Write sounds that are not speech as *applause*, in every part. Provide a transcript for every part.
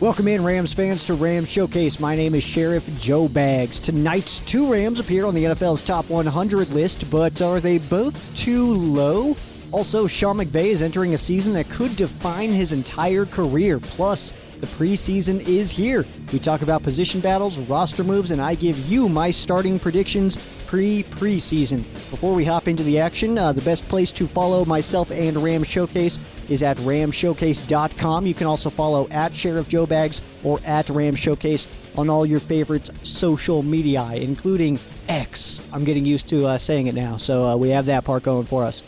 Welcome in, Rams fans, to Rams Showcase. My name is Sheriff Joe Bags. Tonight's two Rams appear on the NFL's top 100 list, but are they both too low? Also, Sean McVay is entering a season that could define his entire career. Plus, the preseason is here. We talk about position battles, roster moves, and I give you my starting predictions pre preseason. Before we hop into the action, uh, the best place to follow myself and Ram Showcase is at ramshowcase.com. You can also follow at Sheriff Joe Bags or at Ram Showcase on all your favorite social media, including X. I'm getting used to uh, saying it now, so uh, we have that part going for us.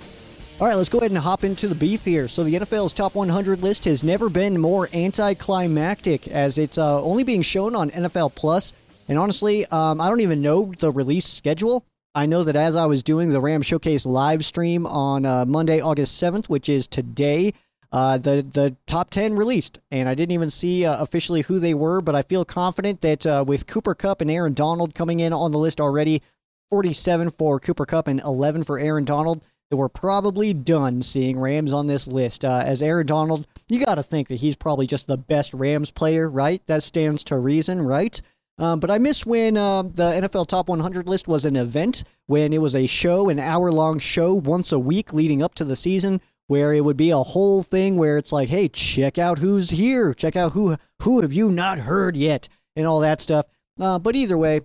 All right, let's go ahead and hop into the beef here. So, the NFL's top 100 list has never been more anticlimactic, as it's uh, only being shown on NFL Plus. And honestly, um, I don't even know the release schedule. I know that as I was doing the Ram Showcase live stream on uh, Monday, August 7th, which is today, uh, the the top 10 released, and I didn't even see uh, officially who they were, but I feel confident that uh, with Cooper Kupp and Aaron Donald coming in on the list already, 47 for Cooper Kupp and 11 for Aaron Donald, that we're probably done seeing Rams on this list. Uh, as Aaron Donald, you got to think that he's probably just the best Rams player, right? That stands to reason, right? Um, but I miss when uh, the NFL Top 100 list was an event, when it was a show, an hour long show once a week leading up to the season, where it would be a whole thing where it's like, hey, check out who's here, check out who who have you not heard yet, and all that stuff. Uh, but either way,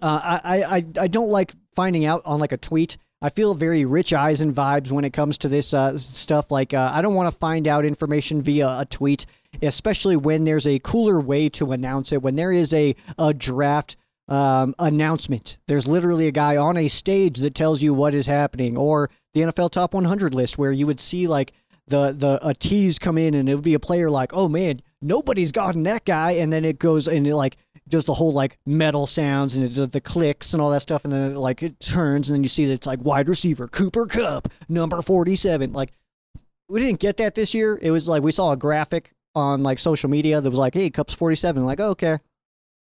uh, I, I I don't like finding out on like a tweet. I feel very Rich Eisen vibes when it comes to this uh, stuff. Like uh, I don't want to find out information via a tweet especially when there's a cooler way to announce it. When there is a, a draft um, announcement, there's literally a guy on a stage that tells you what is happening, or the NFL Top 100 list where you would see like the the a tease come in and it would be a player like, oh man, nobody's gotten that guy, and then it goes and it like does the whole like metal sounds and it does the clicks and all that stuff, and then it, like it turns and then you see that it's like wide receiver Cooper Kupp number 47, like. We didn't get that this year. It was like we saw a graphic on like social media that was like, "Hey, Kupp's 47." Like, oh, okay,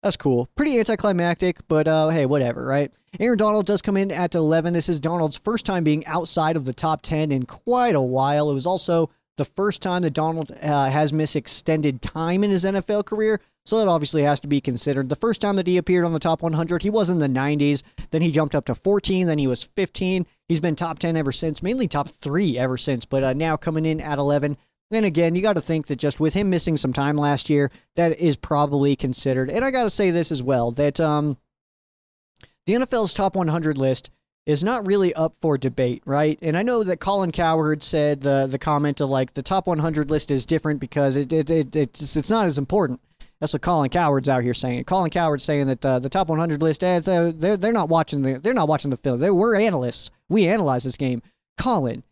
that's cool. Pretty anticlimactic, but uh, hey, whatever, right? Aaron Donald does come in at 11. This is Donald's first time being outside of the top 10 in quite a while. It was also the first time that Donald uh, has missed extended time in his NFL career, so that obviously has to be considered. The first time that he appeared on the top 100, he was in the 90s. Then he jumped up to 14. Then he was 15. He's been top 10 ever since, mainly top three ever since, but uh, now coming in at 11. Then again, you got to think that just with him missing some time last year, that is probably considered. And I got to say this as well that um, the NFL's top 100 list is not really up for debate, right? And I know that Colin Cowherd said the the comment of like the top 100 list is different because it, it, it it's it's not as important. That's what Colin Cowherd's out here saying. Colin Cowherd's saying that the, the top 100 list ads uh, they're they're not watching the they're not watching the film. They we're analysts. We analyze this game. Colin,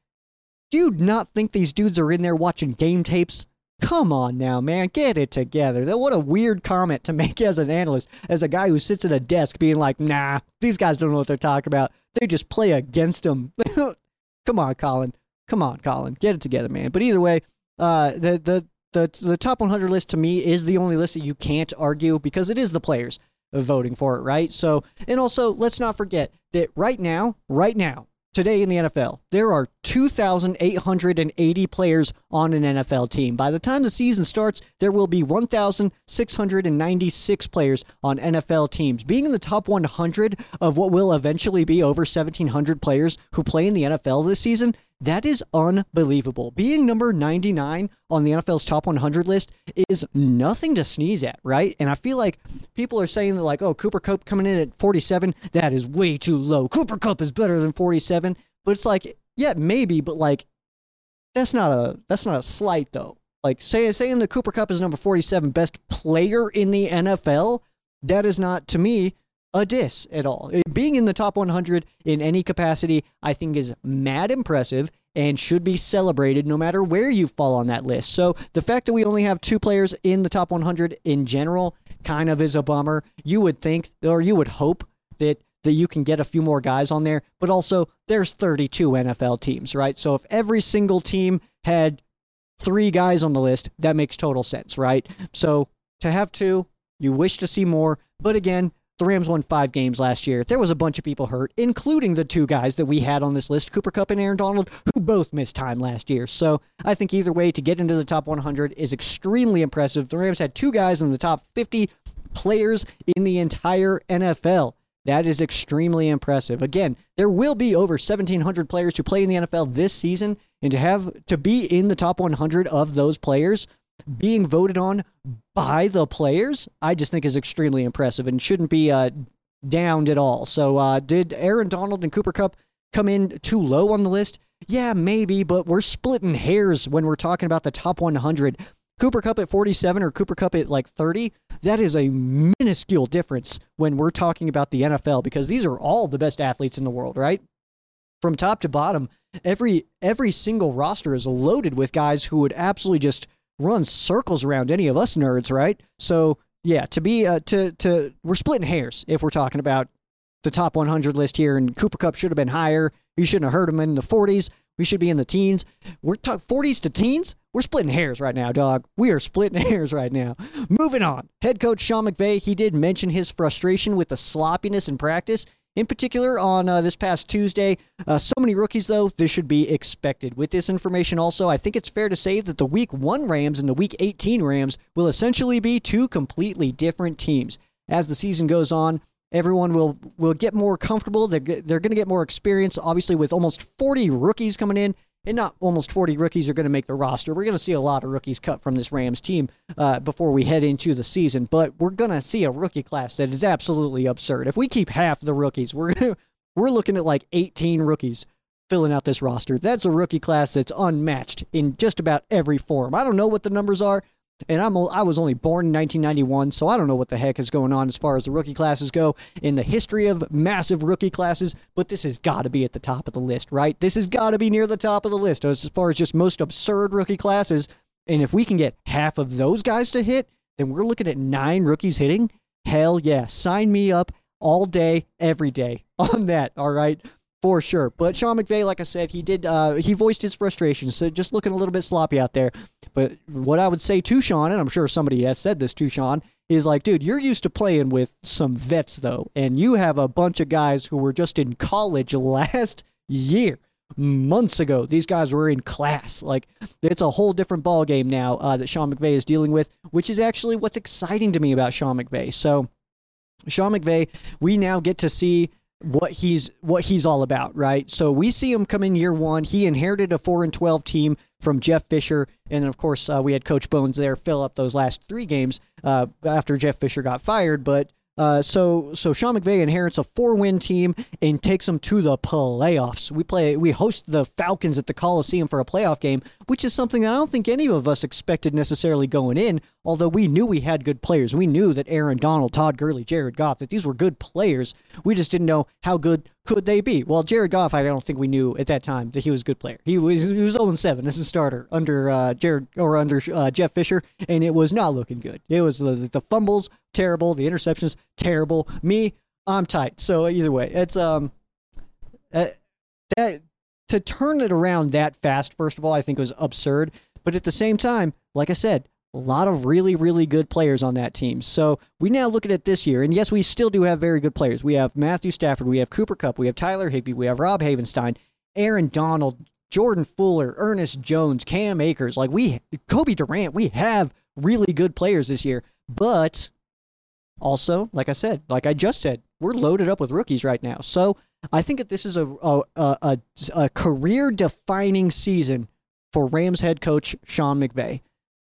do you not think these dudes are in there watching game tapes? Come on now, man, get it together. What a weird comment to *laughs* make as an analyst, as a guy who sits at a desk being like, nah, these guys don't know what they're talking about. They just play against them. *laughs* Come on, Colin. Come on, Colin. Get it together, man. But either way, uh, the, the, the, the top 100 list to me is the only list that you can't argue because it is the players voting for it, right? So, and also, let's not forget that right now, right now, today in the NFL, there are 2,880 players on an NFL team. By the time the season starts, there will be 1,696 players on NFL teams. Being in the top 100 of what will eventually be over 1,700 players who play in the NFL this season that is unbelievable. Being number 99 on the NFL's top 100 list is nothing to sneeze at, right? And I feel like people are saying that, like, oh, Cooper Kupp coming in at 47, that is way too low. Cooper Kupp is better than 47. But it's like, yeah, maybe, but like, that's not a that's not a slight though. Like saying saying that Cooper Kupp is number 47 best player in the NFL, that is not to me a diss at all. Being in the top 100 in any capacity, I think, is mad impressive. and should be celebrated no matter where you fall on that list. So the fact that we only have two players in the top 100 in general kind of is a bummer. You would think, or you would hope that that you can get a few more guys on there, but also there's 32 NFL teams, right? So if every single team had three guys on the list, that makes total sense, right? So to have two, you wish to see more, but again, the Rams won five games last year. There was a bunch of people hurt, including the two guys that we had on this list, Cooper Kupp and Aaron Donald, who both missed time last year. So I think either way, to get into the top 100 is extremely impressive. The Rams had two guys in the top 50 players in the entire NFL. That is extremely impressive. Again, there will be over 1,700 players who play in the NFL this season, and to have to be in the top 100 of those players being voted on by the players, I just think is extremely impressive and shouldn't be uh, downed at all. So, uh, did Aaron Donald and Cooper Kupp come in too low on the list? Yeah, maybe, but we're splitting hairs when we're talking about the top 100. Cooper Kupp at 47 or Cooper Kupp at like 30, that is a minuscule difference when we're talking about the NFL because these are all the best athletes in the world, right? From top to bottom, every every single roster is loaded with guys who would absolutely just run circles around any of us nerds, right? So yeah, to be uh, to to we're splitting hairs if we're talking about the top 100 list here, and Cooper Kupp should have been higher. You shouldn't have heard him in the 40s. We should be in the teens. We're talking 40s to teens. We're splitting hairs right now, dog. We are splitting *laughs* hairs right now. Moving on. Head coach Sean McVay, he did mention his frustration with the sloppiness in practice in particular, on uh, this past Tuesday, uh, so many rookies, though, this should be expected. With this information, also, I think it's fair to say that the Week 1 Rams and the Week 18 Rams will essentially be two completely different teams. As the season goes on, everyone will, will get more comfortable. They're, they're going to get more experience, obviously, with almost 40 rookies coming in and not almost 40 rookies are going to make the roster. We're going to see a lot of rookies cut from this Rams team uh, before we head into the season, but we're going to see a rookie class that is absolutely absurd. If we keep half the rookies, we're *laughs* we're looking at like 18 rookies filling out this roster. That's a rookie class that's unmatched in just about every form. I don't know what the numbers are and I'm I was only born in 1991, so I don't know what the heck is going on as far as the rookie classes go in the history of massive rookie classes. But this has got to be at the top of the list, right? This has got to be near the top of the list as far as just most absurd rookie classes. And if we can get half of those guys to hit, then we're looking at nine rookies hitting. Hell yeah, sign me up all day, every day on that. All right for sure. But Sean McVay, like I said, he did uh, he voiced his frustration, so just looking a little bit sloppy out there. But what I would say to Sean, and I'm sure somebody has said this to Sean, is like, dude, you're used to playing with some vets though, and you have a bunch of guys who were just in college *laughs* last year. Months ago, these guys were in class. Like it's a whole different ball game now uh, that Sean McVay is dealing with, which is actually what's exciting to me about Sean McVay. So, Sean McVay, we now get to see what he's what he's all about, right? So we see him come in year one. He inherited a four and twelve team from Jeff Fisher, and then of course uh, we had Coach Bones there fill up those last three games uh, after Jeff Fisher got fired. But uh, so so Sean McVay inherits a four win team and takes them to the playoffs. We play we host the Falcons at the Coliseum for a playoff game, which is something that I don't think any of us expected necessarily going in. Although we knew we had good players, we knew that Aaron Donald, Todd Gurley, Jared Goff, that these were good players. We just didn't know how good could they be. Well, Jared Goff, I don't think we knew at that time that he was a good player. He was he was 0 7 as a starter under uh, Jared or under uh, Jeff Fisher, and it was not looking good. It was the, the fumbles terrible, the interceptions terrible. Me, I'm tight. So either way, it's um uh, that to turn it around that fast. First of all, I think was absurd, but at the same time, like I said, a lot of really, really good players on that team. So we now look at it this year, and yes, we still do have very good players. We have Matthew Stafford, we have Cooper Kupp, we have Tyler Higbee, we have Rob Havenstein, Aaron Donald, Jordan Fuller, Ernest Jones, Cam Akers. Like we, Cobie Durant, we have really good players this year. But also, like I said, like I just said, we're loaded up with rookies right now. So I think that this is a a, a, a career defining season for Rams head coach Sean McVay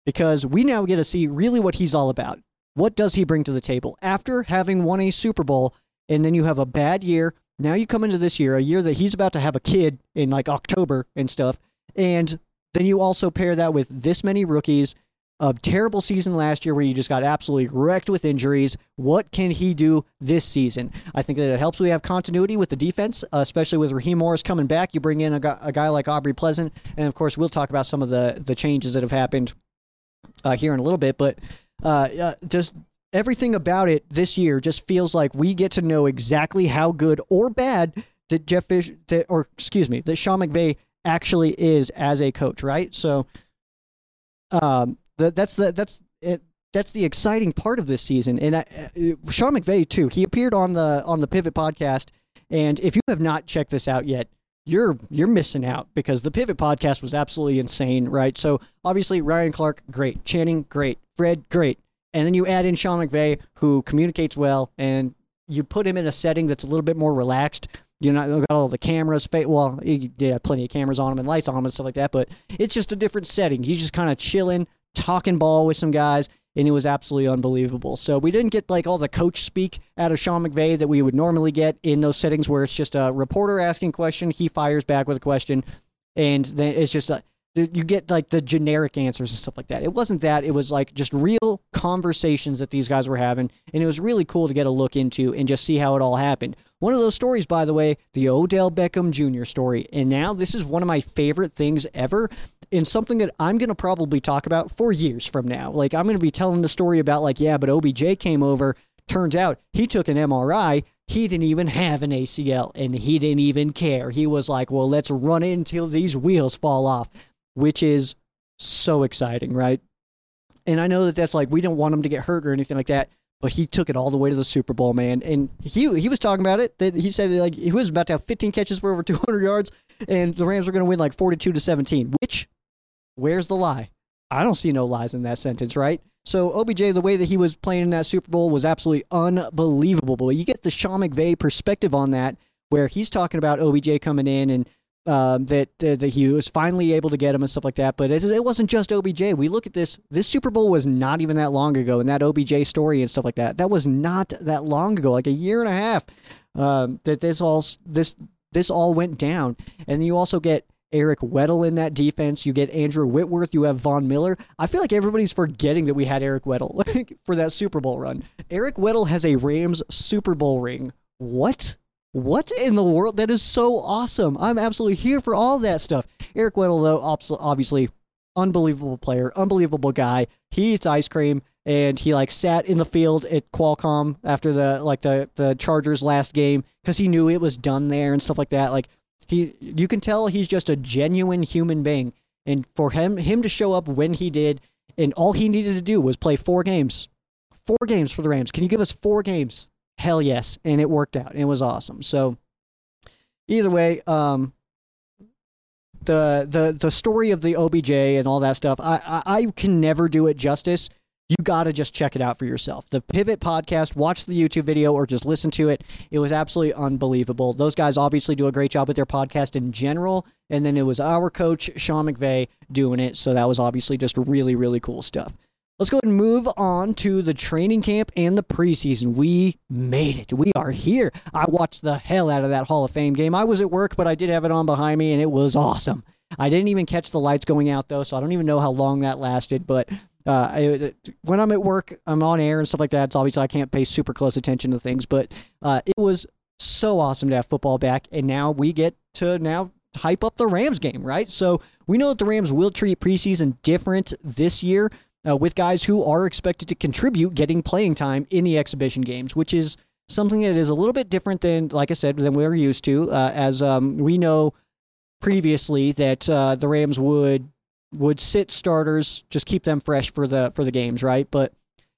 because we now get to see really what he's all about. What does he bring to the table after having won a Super Bowl and then you have a bad year? Now you come into this year, a year that he's about to have a kid in like October and stuff, and then you also pair that with this many rookies, a terrible season last year where you just got absolutely wrecked with injuries. What can he do this season? I think that it helps we have continuity with the defense, especially with Raheem Morris coming back. You bring in a guy, like Aubrey Pleasant, and of course, we'll talk about some of the the changes that have happened uh, here in a little bit. But uh, uh just everything about it this year just feels like we get to know exactly how good or bad that Jeff Fish, that, or excuse me, that Sean McVay actually is as a coach, right? So, um, the, that's the that's it, that's the exciting part of this season. And I, uh, Sean McVay too. He appeared on the on the Pivot podcast, and if you have not checked this out yet, you're you're missing out because the Pivot podcast was absolutely insane, right? So obviously Ryan Clark, great, Channing, great, Fred, great, and then you add in Sean McVay, who communicates well, and you put him in a setting that's a little bit more relaxed. You're not got all the cameras. Well, you did plenty of cameras on him and lights on him and stuff like that, but it's just a different setting. He's just kind of chilling, talking ball with some guys, and it was absolutely unbelievable. So we didn't get like all the coach speak out of Sean McVay that we would normally get in those settings where it's just a reporter asking question, he fires back with a question, and then it's just uh, a you get like the generic answers and stuff like that. It wasn't that. It was like just real conversations that these guys were having. And it was really cool to get a look into and just see how it all happened. One of those stories, by the way, the Odell Beckham Jr. story. And now this is one of my favorite things ever and something that I'm going to probably talk about for years from now. Like, I'm going to be telling the story about, like, yeah, but OBJ came over. Turns out he took an MRI he didn't even have an ACL and he didn't even care. He was like, well, let's run it until these wheels fall off which is so exciting, right? And I know that that's like we don't want him to get hurt or anything like that, but he took it all the way to the Super Bowl, man. And he he was talking about it that he said like he was about to have 15 catches for over 200 yards, and the Rams were going to win like 42 to 17. Which, where's the lie? I don't see no lies in that sentence, right? So OBJ, the way that he was playing in that Super Bowl was absolutely unbelievable. But You get the Sean McVay perspective on that, where he's talking about OBJ coming in and um, that uh, that he was finally able to get him and stuff like that. But it, it, wasn't just OBJ. We look at this. This Super Bowl was not even that long ago, and that OBJ story and stuff like that. That was not that long ago, like a year and a half. Um, that this all this this all went down, and you also get Eric Weddle in that defense. You get Andrew Whitworth. You have Von Miller. I feel like everybody's forgetting that we had Eric Weddle *laughs* for that Super Bowl run. Eric Weddle has a Rams Super Bowl ring. What? What in the world? That is so awesome. I'm absolutely here for all that stuff. Eric Weddle, though, obviously, unbelievable player, unbelievable guy. He eats ice cream and he like sat in the field at Qualcomm after the like the the Chargers last game because he knew it was done there and stuff like that. Like he, you can tell he's just a genuine human being. And for him him to show up when he did, and all he needed to do was play four games, four games for the Rams. Can you give us four games? hell yes, and it worked out. It was awesome. So either way, um, the the the story of the OBJ and all that stuff, I, I, I can never do it justice. You got to just check it out for yourself. The Pivot podcast, watch the YouTube video or just listen to it. It was absolutely unbelievable. Those guys obviously do a great job with their podcast in general. And then it was our coach, Sean McVay, doing it. So that was obviously just really, really cool stuff. Let's go ahead and move on to the training camp and the preseason. We made it. We are here. I watched the hell out of that Hall of Fame game. I was at work, but I did have it on behind me, and it was awesome. I didn't even catch the lights going out, though, so I don't even know how long that lasted. But uh, I, when I'm at work, I'm on air and stuff like that. It's obviously I can't pay super close attention to things, but uh, it was so awesome to have football back. And now we get to now hype up the Rams game, right? So we know that the Rams will treat preseason different this year uh, with guys who are expected to contribute getting playing time in the exhibition games, which is something that is a little bit different than, like I said, than we're used to. Uh, as um, we know previously that uh, the Rams would would sit starters, just keep them fresh for the for the games, right? But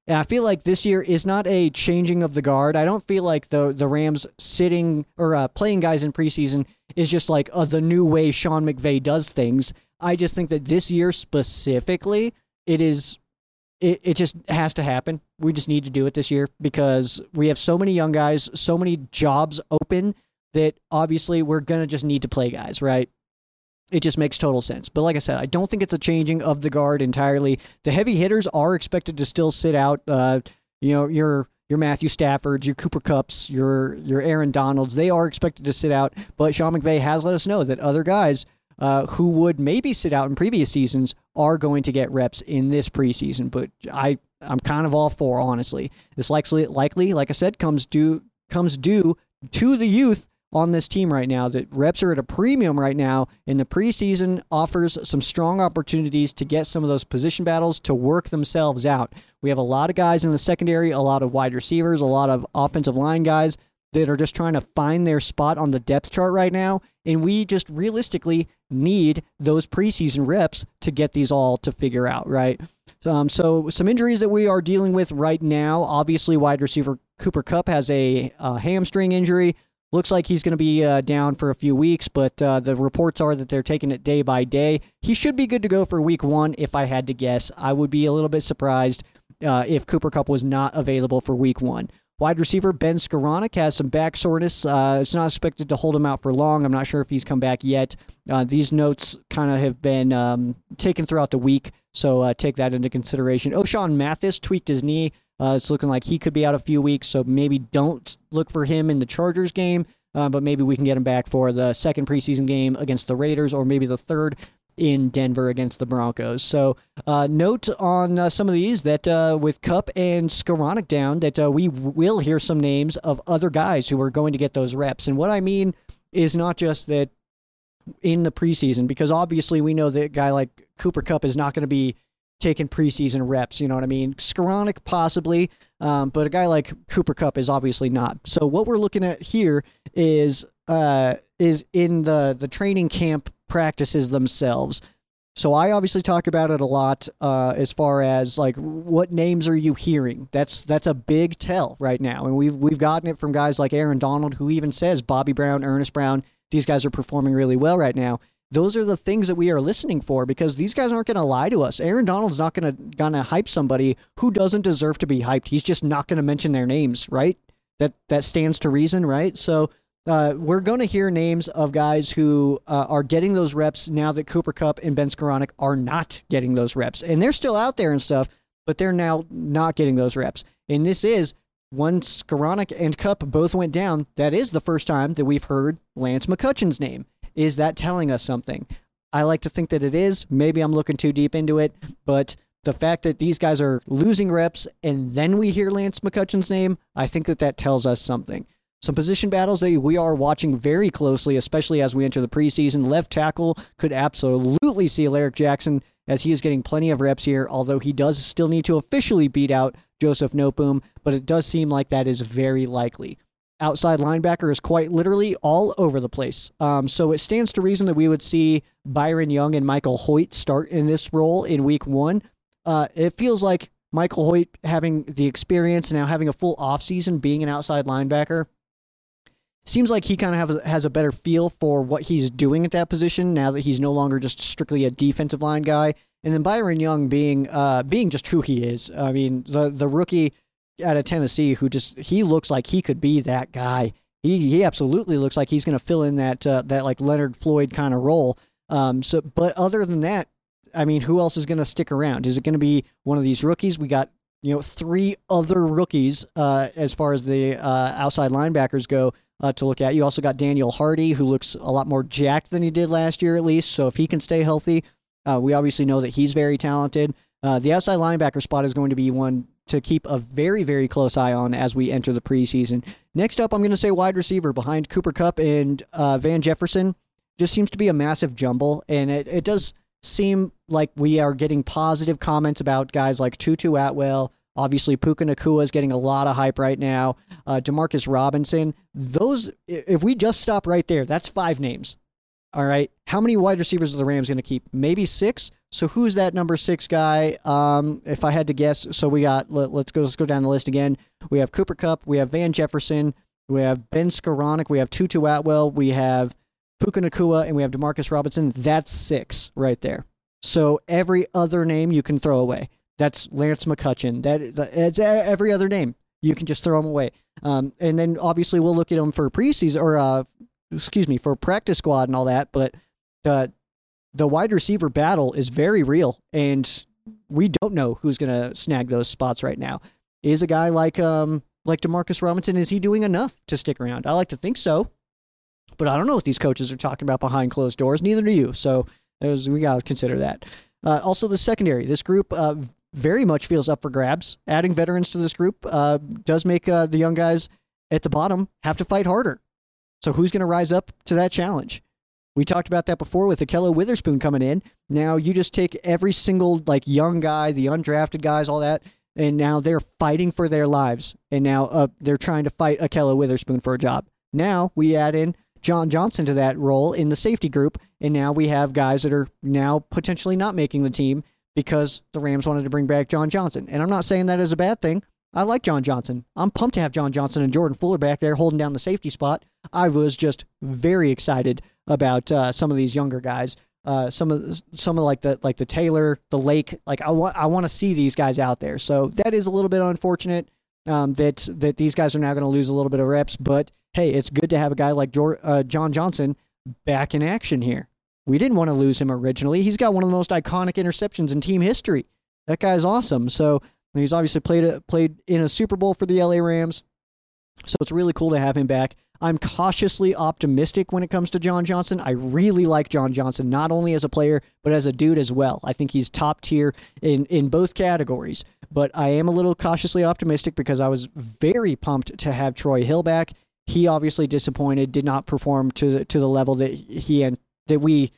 I feel like this year is not a changing of the guard. I don't feel like the the Rams sitting or uh, playing guys in preseason is just like uh, the new way Sean McVay does things. I just think that this year specifically, it is it, it just has to happen. We just need to do it this year because we have so many young guys, so many jobs open that obviously we're to just need to play guys, right? It just makes total sense. But like I said, I don't think it's a changing of the guard entirely. The heavy hitters are expected to still sit out. Uh, you know, your your Matthew Staffords, your Cooper Kupps, your your Aaron Donalds, they are expected to sit out. But Sean McVay has let us know that other guys uh, who would maybe sit out in previous seasons are going to get reps in this preseason. But I I'm kind of all for honestly. This likely likely, like I said, comes due comes due to the youth on this team right now. That reps are at a premium right now, and the preseason offers some strong opportunities to get some of those position battles to work themselves out. We have a lot of guys in the secondary, a lot of wide receivers, a lot of offensive line guys that are just trying to find their spot on the depth chart right now. And we just realistically need those preseason reps to get these all to figure out, right? Um, so, some injuries that we are dealing with right now. Obviously, wide receiver Cooper Kupp has a, a hamstring injury. Looks like he's going to be uh, down for a few weeks, but uh, the reports are that they're taking it day by day. He should be good to go for week one, if I had to guess. I would be a little bit surprised uh, if Cooper Kupp was not available for week one. Wide receiver Ben Skowronek has some back soreness. Uh, it's not expected to hold him out for long. I'm not sure if he's come back yet. Uh, these notes kind of have been um, taken throughout the week, so uh, take that into consideration. Ochaun Mathis tweaked his knee. Uh, it's looking like he could be out a few weeks, so maybe don't look for him in the Chargers game. Uh, but maybe we can get him back for the second preseason game against the Raiders, or maybe the third in Denver against the Broncos. So, uh, note on uh, some of these that uh, with Kupp and Skowronek down, that uh, we will hear some names of other guys who are going to get those reps. And what I mean is not just that in the preseason, because obviously we know that a guy like Cooper Kupp is not going to be taking preseason reps. You know what I mean? Skowronek possibly, um, but a guy like Cooper Kupp is obviously not. So what we're looking at here is uh, is in the the training camp practices themselves. So I obviously talk about it a lot uh, as far as like what names are you hearing? That's that's a big tell right now, and we've we've gotten it from guys like Aaron Donald, who even says Bobby Brown, Ernest Brown. These guys are performing really well right now those are the things that we are listening for because these guys aren't going to lie to us. Aaron Donald's not going to gonna hype somebody who doesn't deserve to be hyped. He's just not going to mention their names, right? That that stands to reason, right? So uh, we're going to hear names of guys who uh, are getting those reps now that Cooper Kupp and Ben Skowronek are not getting those reps, and they're still out there and stuff, but they're now not getting those reps. And this is when Skowronek and Kupp both went down. That is the first time that we've heard Lance McCutcheon's name. Is that telling us something? I like to think that it is. Maybe I'm looking too deep into it, but the fact that these guys are losing reps and then we hear Lance McCutcheon's name, I think that that tells us something. Some position battles that we are watching very closely, especially as we enter the preseason. Left tackle could absolutely see Alaric Jackson as he is getting plenty of reps here, although he does still need to officially beat out Joseph Noteboom, but it does seem like that is very likely outside linebacker is quite literally all over the place. Um, so it stands to reason that we would see Byron Young and Michael Hoyt start in this role in week one. Uh, it feels like Michael Hoyt having the experience now having a full offseason being an outside linebacker seems like he kind of has a better feel for what he's doing at that position now that he's no longer just strictly a defensive line guy. And then Byron Young being uh, being just who he is. I mean, the the rookie out of Tennessee who just he looks like he could be that guy. He he absolutely looks like he's going to fill in that uh, that like Leonard Floyd kind of role. Um, so, but other than that, I mean, who else is going to stick around? Is it going to be one of these rookies? We got you know three other rookies uh, as far as the uh, outside linebackers go uh, to look at. You also got Daniel Hardy, who looks a lot more jacked than he did last year, at least. So if he can stay healthy, uh, we obviously know that he's very talented. Uh, the outside linebacker spot is going to be one to keep a very, very close eye on as we enter the preseason. Next up, I'm going to say wide receiver behind Cooper Kupp and uh, Van Jefferson. Just seems to be a massive jumble, and it, it does seem like we are getting positive comments about guys like Tutu Atwell. Obviously, Puka Nacua is getting a lot of hype right now. Uh, Demarcus Robinson. Those, if we just stop right there, that's five names. All right. How many wide receivers are the Rams going to keep? Maybe six. So who's that number six guy? Um, if I had to guess, so we got let, us go let's go down the list again. We have Cooper Kupp, we have Van Jefferson, we have Ben Skowronek, we have Tutu Atwell, we have Puka Nacua, and we have Demarcus Robinson. That's six right there. So every other name you can throw away. That's Lance McCutcheon. That it's every other name you can just throw them away. Um, and then obviously we'll look at them for preseason or uh, excuse me for practice squad and all that. But the the wide receiver battle is very real, and we don't know who's going to snag those spots right now. Is a guy like um like Demarcus Robinson is he doing enough to stick around? I like to think so, but I don't know what these coaches are talking about behind closed doors. Neither do you. So we got to consider that. Uh, also, the secondary. This group uh, very much feels up for grabs. Adding veterans to this group uh, does make uh, the young guys at the bottom have to fight harder. So, who's going to rise up to that challenge? We talked about that before with Ahkello Witherspoon coming in. Now you just take every single like young guy, the undrafted guys, all that, and now they're fighting for their lives. And now uh, they're trying to fight Ahkello Witherspoon for a job. Now we add in John Johnson to that role in the safety group, and now we have guys that are now potentially not making the team because the Rams wanted to bring back John Johnson. And I'm not saying that is a bad thing. I like John Johnson. I'm pumped to have John Johnson and Jordan Fuller back there holding down the safety spot. I was just very excited about uh, some of these younger guys. Uh, some of some of like the like the Taylor, the Lake. Like I want I want to see these guys out there. So that is a little bit unfortunate um, that that these guys are now going to lose a little bit of reps. But hey, it's good to have a guy like uh, John Johnson back in action here. We didn't want to lose him originally. He's got one of the most iconic interceptions in team history. That guy's awesome. So he's obviously played a, played in a Super Bowl for the LA Rams. So it's really cool to have him back. I'm cautiously optimistic when it comes to John Johnson. I really like John Johnson, not only as a player, but as a dude as well. I think he's top tier in, in both categories. But I am a little cautiously optimistic because I was very pumped to have Troy Hill back. He obviously disappointed, did not perform to the, to the level that he and that we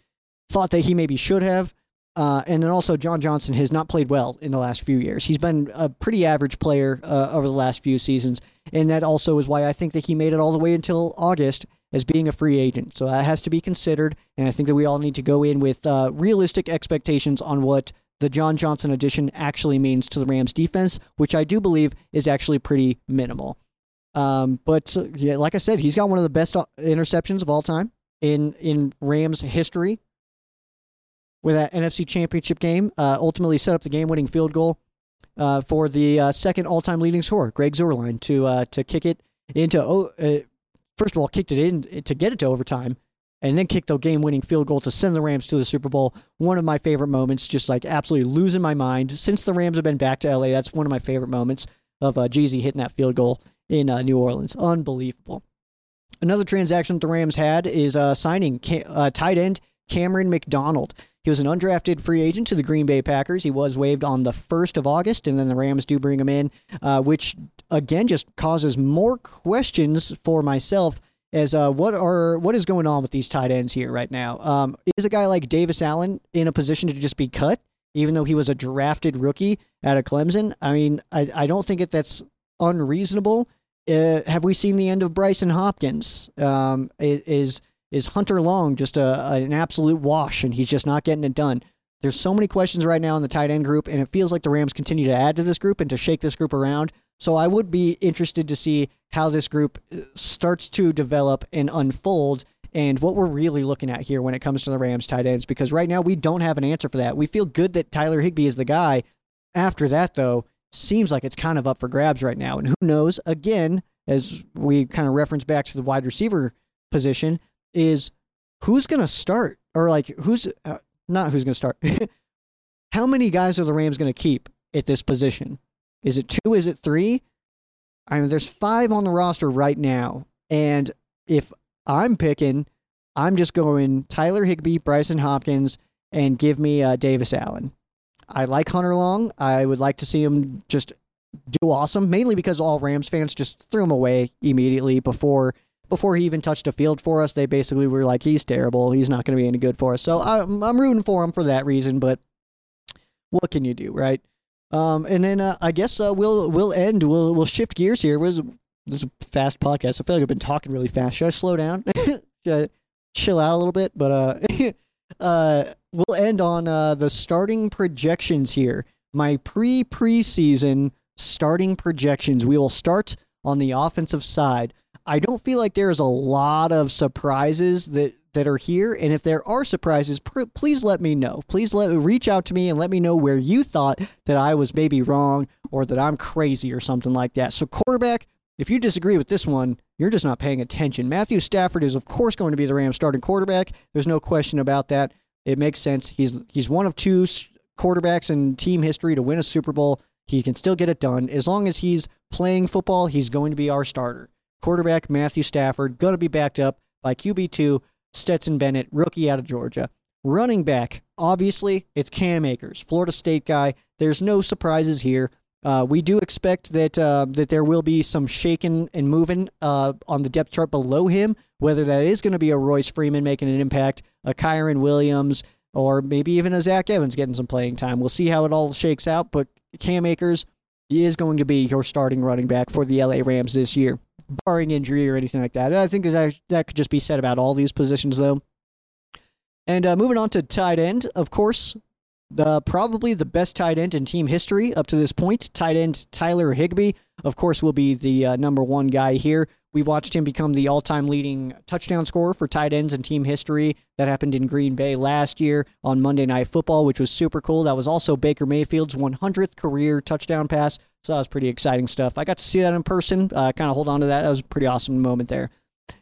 thought that he maybe should have. Uh, and then also, John Johnson has not played well in the last few years. He's been a pretty average player uh, over the last few seasons. And that also is why I think that he made it all the way until August as being a free agent. So that has to be considered. And I think that we all need to go in with uh, realistic expectations on what the John Johnson addition actually means to the Rams defense, which I do believe is actually pretty minimal. Um, but uh, yeah, like I said, he's got one of the best uh, interceptions of all time in in Rams history with that NFC Championship game. Uh, ultimately, set up the game-winning field goal uh, for the uh, second all-time leading scorer, Greg Zuerlein, to uh, to kick it into. Oh, uh, first of all, kicked it in to get it to overtime, and then kicked the game-winning field goal to send the Rams to the Super Bowl. One of my favorite moments, just like absolutely losing my mind since the Rams have been back to LA. That's one of my favorite moments of uh, Jeezy hitting that field goal in New Orleans. Unbelievable. Another transaction the Rams had is uh, signing uh, tight end Cameron McDonald. He was an undrafted free agent to the Green Bay Packers. He was waived on the 1st of August, and then the Rams do bring him in, uh, which again just causes more questions for myself as uh, what are what is going on with these tight ends here right now? Um, is a guy like Davis Allen in a position to just be cut, even though he was a drafted rookie out of Clemson? I mean, I, I don't think that that's unreasonable. Uh, have we seen the end of Brycen Hopkins? Um, is is Hunter Long just a, an absolute wash and he's just not getting it done? There's so many questions right now in the tight end group, and it feels like the Rams continue to add to this group and to shake this group around. So I would be interested to see how this group uh, starts to develop and unfold and what we're really looking at here when it comes to the Rams tight ends because right now we don't have an answer for that. We feel good that Tyler Higbee is the guy. After that though, seems like it's kind of up for grabs right now. And who knows, again, as we kind of reference back to the wide receiver position, is who's going to start or like who's uh, not who's going to start. *laughs* How many guys are the Rams going to keep at this position? Is it two? Is it three? I mean, there's five on the roster right now. And if I'm picking, I'm just going Tyler Higbee, Brycen Hopkins, and give me uh, Davis Allen. I like Hunter Long. I would like to see him just do awesome, mainly because all Rams fans just threw him away immediately before before he even touched a field for us, they basically were like, he's terrible. He's not going to be any good for us. So I'm, I'm rooting for him for that reason, but what can you do, right? Um, and then uh, I guess uh, we'll we'll end. We'll we'll shift gears here. Was this a fast podcast? I feel like I've been talking really fast. Should I slow down? *laughs* Should I chill out a little bit? But uh, *laughs* uh, we'll end on uh, the starting projections here. My pre preseason starting projections. We will start on the offensive side. I don't feel like there's a lot of surprises that that are here. And if there are surprises pr- please let me know. Please let reach out to me and let me know where you thought that I was maybe wrong or that I'm crazy or something like that. So quarterback if you disagree with this one you're just not paying attention. Matthew Stafford is of course going to be the Rams starting quarterback. There's no question about that. It makes sense. He's he's one of two quarterbacks in team history to win a Super Bowl. He can still get it done. As long as he's playing football he's going to be our starter quarterback Matthew Stafford, going to be backed up by QB2 Stetson Bennett, rookie out of Georgia. Running back, obviously, it's Cam Akers, Florida State guy. There's no surprises here. Uh, we do expect that uh, that there will be some shaking and moving uh, on the depth chart below him. Whether that is going to be a Royce Freeman making an impact, a Kyren Williams, or maybe even a Zach Evans getting some playing time. We'll see how it all shakes out. But Cam Akers is going to be your starting running back for the LA Rams this year, barring injury or anything like that. I think that that could just be said about all these positions, though. And uh, moving on to tight end, of course, the probably the best tight end in team history up to this point. Tight end Tyler Higbee, of course, will be the uh, number one guy here. We watched him become the all-time leading touchdown scorer for tight ends in team history. That happened in Green Bay last year on Monday Night Football, which was super cool. That was also Baker Mayfield's 100th career touchdown pass. So that was pretty exciting stuff. I got to see that in person. Uh, kind of hold on to that. That was a pretty awesome moment there.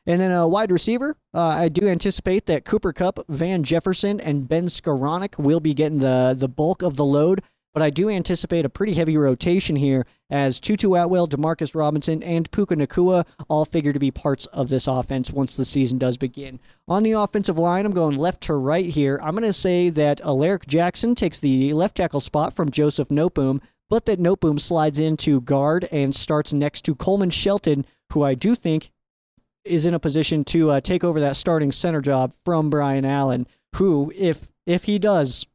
And then a wide receiver, uh, I do anticipate that Cooper Kupp, Van Jefferson, and Ben Skowronek will be getting the, the bulk of the load. But I do anticipate a pretty heavy rotation here as Tutu Atwell, Demarcus Robinson, and Puka Nacua all figure to be parts of this offense once the season does begin. On the offensive line, I'm going left to right here. I'm going to say that Alaric Jackson takes the left tackle spot from Joseph Noteboom, but that Noteboom slides into guard and starts next to Coleman Shelton, who I do think is in a position to uh, take over that starting center job from Brian Allen, who, if if he does,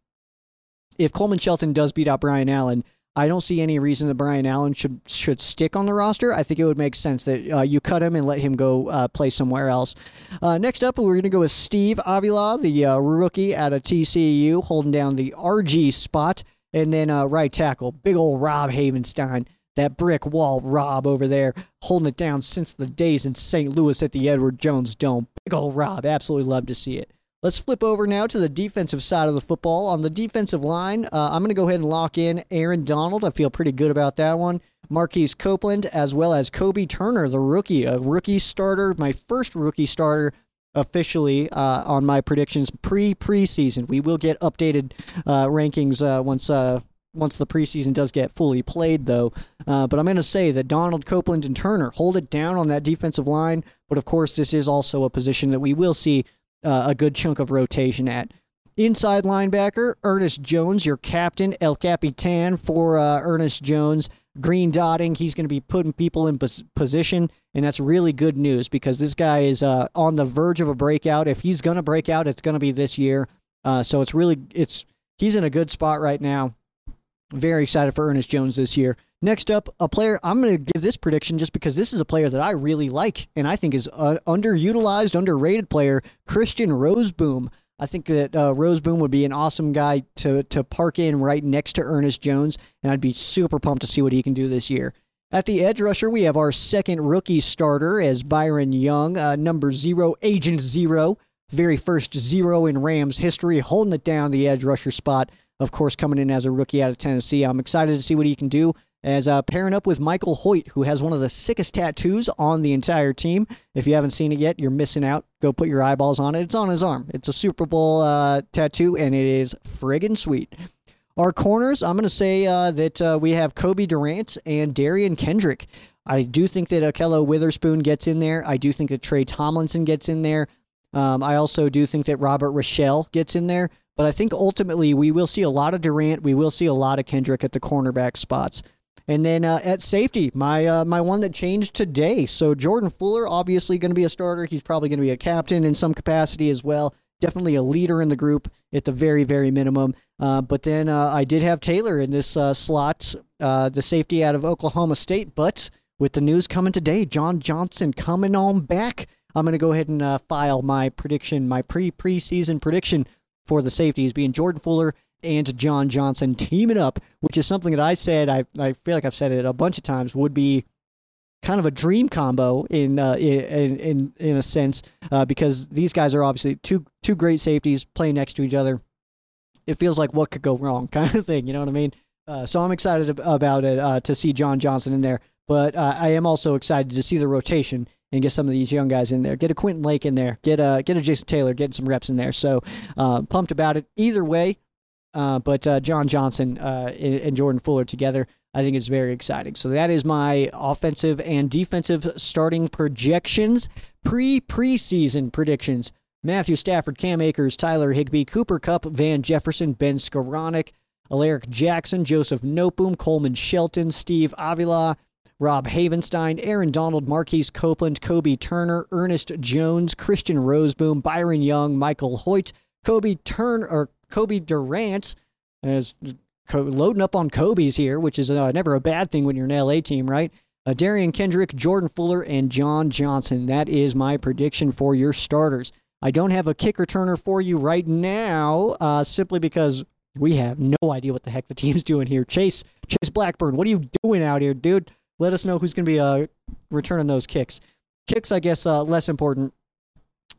if Coleman Shelton does beat out Brian Allen, I don't see any reason that Brian Allen should should stick on the roster. I think it would make sense that uh, you cut him and let him go uh, play somewhere else. Uh, next up, we're going to go with Steve Avila, the uh, rookie out of TCU, holding down the RG spot, and then uh, right tackle, big old Rob Havenstein that brick wall Rob over there holding it down since the days in St. Louis at the Edward Jones Dome. Big old Rob. Absolutely love to see it. Let's flip over now to the defensive side of the football. On the defensive line, uh, I'm going to go ahead and lock in Aaron Donald. I feel pretty good about that one. Marquise Copeland, as well as Kobie Turner, the rookie, a rookie starter, my first rookie starter officially uh, on my predictions pre preseason. We will get updated uh, rankings uh, once uh, once the preseason does get fully played, though. Uh, but I'm going to say that Donald Copeland and Turner hold it down on that defensive line. But of course, this is also a position that we will see uh, a good chunk of rotation at. Inside linebacker, Ernest Jones, your captain, El Capitan for uh, Ernest Jones. Green dotting, he's going to be putting people in pos- position, and that's really good news because this guy is uh, on the verge of a breakout. If he's going to break out, it's going to be this year. Uh, so it's really it's he's in a good spot right now. Very excited for Ernest Jones this year. Next up, a player I'm going to give this prediction just because this is a player that I really like and I think is an underutilized, underrated player, Christian Rozeboom. I think that uh, Rozeboom would be an awesome guy to to park in right next to Ernest Jones, and I'd be super pumped to see what he can do this year. At the edge rusher, we have our second rookie starter as Byron Young, uh, number zero, Agent Zero, very first zero in Rams history, holding it down the edge rusher spot of course, coming in as a rookie out of Tennessee. I'm excited to see what he can do as uh, pairing up with Michael Hoyt, who has one of the sickest tattoos on the entire team. If you haven't seen it yet, you're missing out. Go put your eyeballs on it. It's on his arm. It's a Super Bowl uh, tattoo, and it is friggin' sweet. Our corners, I'm going to say uh, that uh, we have Cobie Durant and Derion Kendrick. I do think that Ahkello Witherspoon gets in there. I do think that Tre Tomlinson gets in there. Um, I also do think that Robert Rochell gets in there. But I think ultimately we will see a lot of Durant. We will see a lot of Kendrick at the cornerback spots. And then uh, at safety, my uh, my one that changed today. So Jordan Fuller, obviously going to be a starter. He's probably going to be a captain in some capacity as well. Definitely a leader in the group at the very very minimum. Uh, but then uh, I did have Taylor in this uh, slot, uh, the safety out of Oklahoma State. But with the news coming today, John Johnson coming on back. I'm going to go ahead and file my prediction, my pre preseason prediction for the safeties being Jordan Fuller and John Johnson teaming up, which is something that I said I I feel like I've said it a bunch of times would be kind of a dream combo in uh, in, in in a sense uh, because these guys are obviously two two great safeties playing next to each other. It feels like what could go wrong *laughs* kind of thing, you know what I mean? Uh, so I'm excited about it uh, to see John Johnson in there, but uh, I am also excited to see the rotation and get some of these young guys in there. Get a Quentin Lake in there. Get a get a Jason Taylor. Get some reps in there. So uh, pumped about it. Either way, uh, but uh, John Johnson uh, and Jordan Fuller together, I think is very exciting. So that is my offensive and defensive starting projections, pre preseason predictions Matthew Stafford, Cam Akers, Tyler Higbee, Cooper Kupp, Van Jefferson, Ben Skowronek, Alaric Jackson, Joseph Noteboom, Coleman Shelton, Steve Avila, Rob Havenstein, Aaron Donald, Marquise Copeland, Kobie Turner, Ernest Jones, Christian Rozeboom, Byron Young, Michael Hoyt, Kobe Turner or Cobie Durant, as loading up on Kobe's here, which is uh, never a bad thing when you're an LA team, right? Uh, Derion Kendrick, Jordan Fuller, and John Johnson. That is my prediction for your starters. I don't have a kicker turner for you right now, uh, simply because we have no idea what the heck the team's doing here. Chase, Chase Blackburn, what are you doing out here, dude? Let us know who's going to be uh, returning those kicks. Kicks, I guess, uh, less important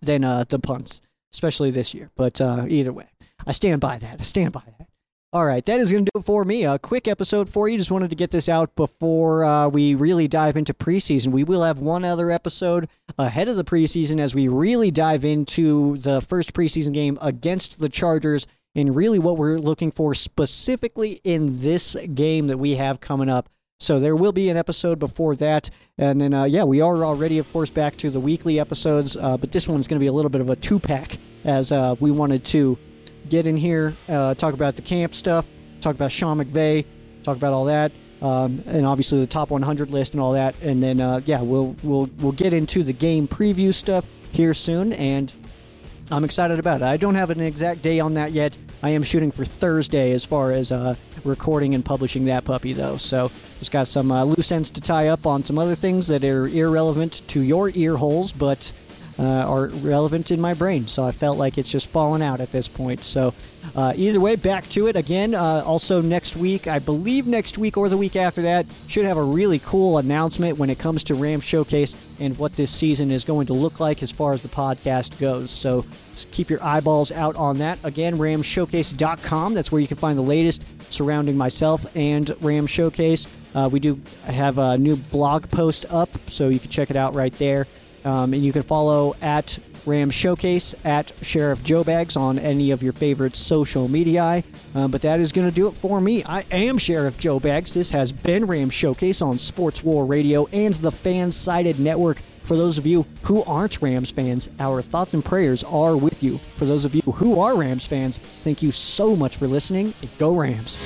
than uh, the punts, especially this year. But uh, either way, I stand by that. I stand by that. All right, that is going to do it for me. A quick episode for you. Just wanted to get this out before uh, we really dive into preseason. We will have one other episode ahead of the preseason as we really dive into the first preseason game against the Chargers and really what we're looking for specifically in this game that we have coming up. So there will be an episode before that. And then, uh, yeah, we are already, of course, back to the weekly episodes, uh, but this one's going to be a little bit of a two pack as uh, we wanted to get in here, uh, talk about the camp stuff, talk about Sean McVay, talk about all that, um, and obviously the top 100 list and all that. And then, uh, yeah, we'll we'll we'll get into the game preview stuff here soon, and I'm excited about it. I don't have an exact day on that yet. I am shooting for Thursday as far as uh, recording and publishing that puppy, though. So just got some uh, loose ends to tie up on some other things that are irrelevant to your ear holes, but uh, are relevant in my brain. So I felt like it's just fallen out at this point. So uh, either way, back to it again. Uh, also next week, I believe next week or the week after that, should have a really cool announcement when it comes to Ram Showcase and what this season is going to look like as far as the podcast goes. So keep your eyeballs out on that. Again, ramshowcase.com. That's where you can find the latest surrounding myself and Ram Showcase. Uh, we do have a new blog post up, so you can check it out right there. Um, and you can follow at Ram Showcase at Sheriff Joe Bags on any of your favorite social media. Um, but that is going to do it for me. I am Sheriff Joe Bags. This has been Ram Showcase on Sports War Radio and the Fansided Network. For those of you who aren't Rams fans, our thoughts and prayers are with you. For those of you who are Rams fans, thank you so much for listening. Go Rams.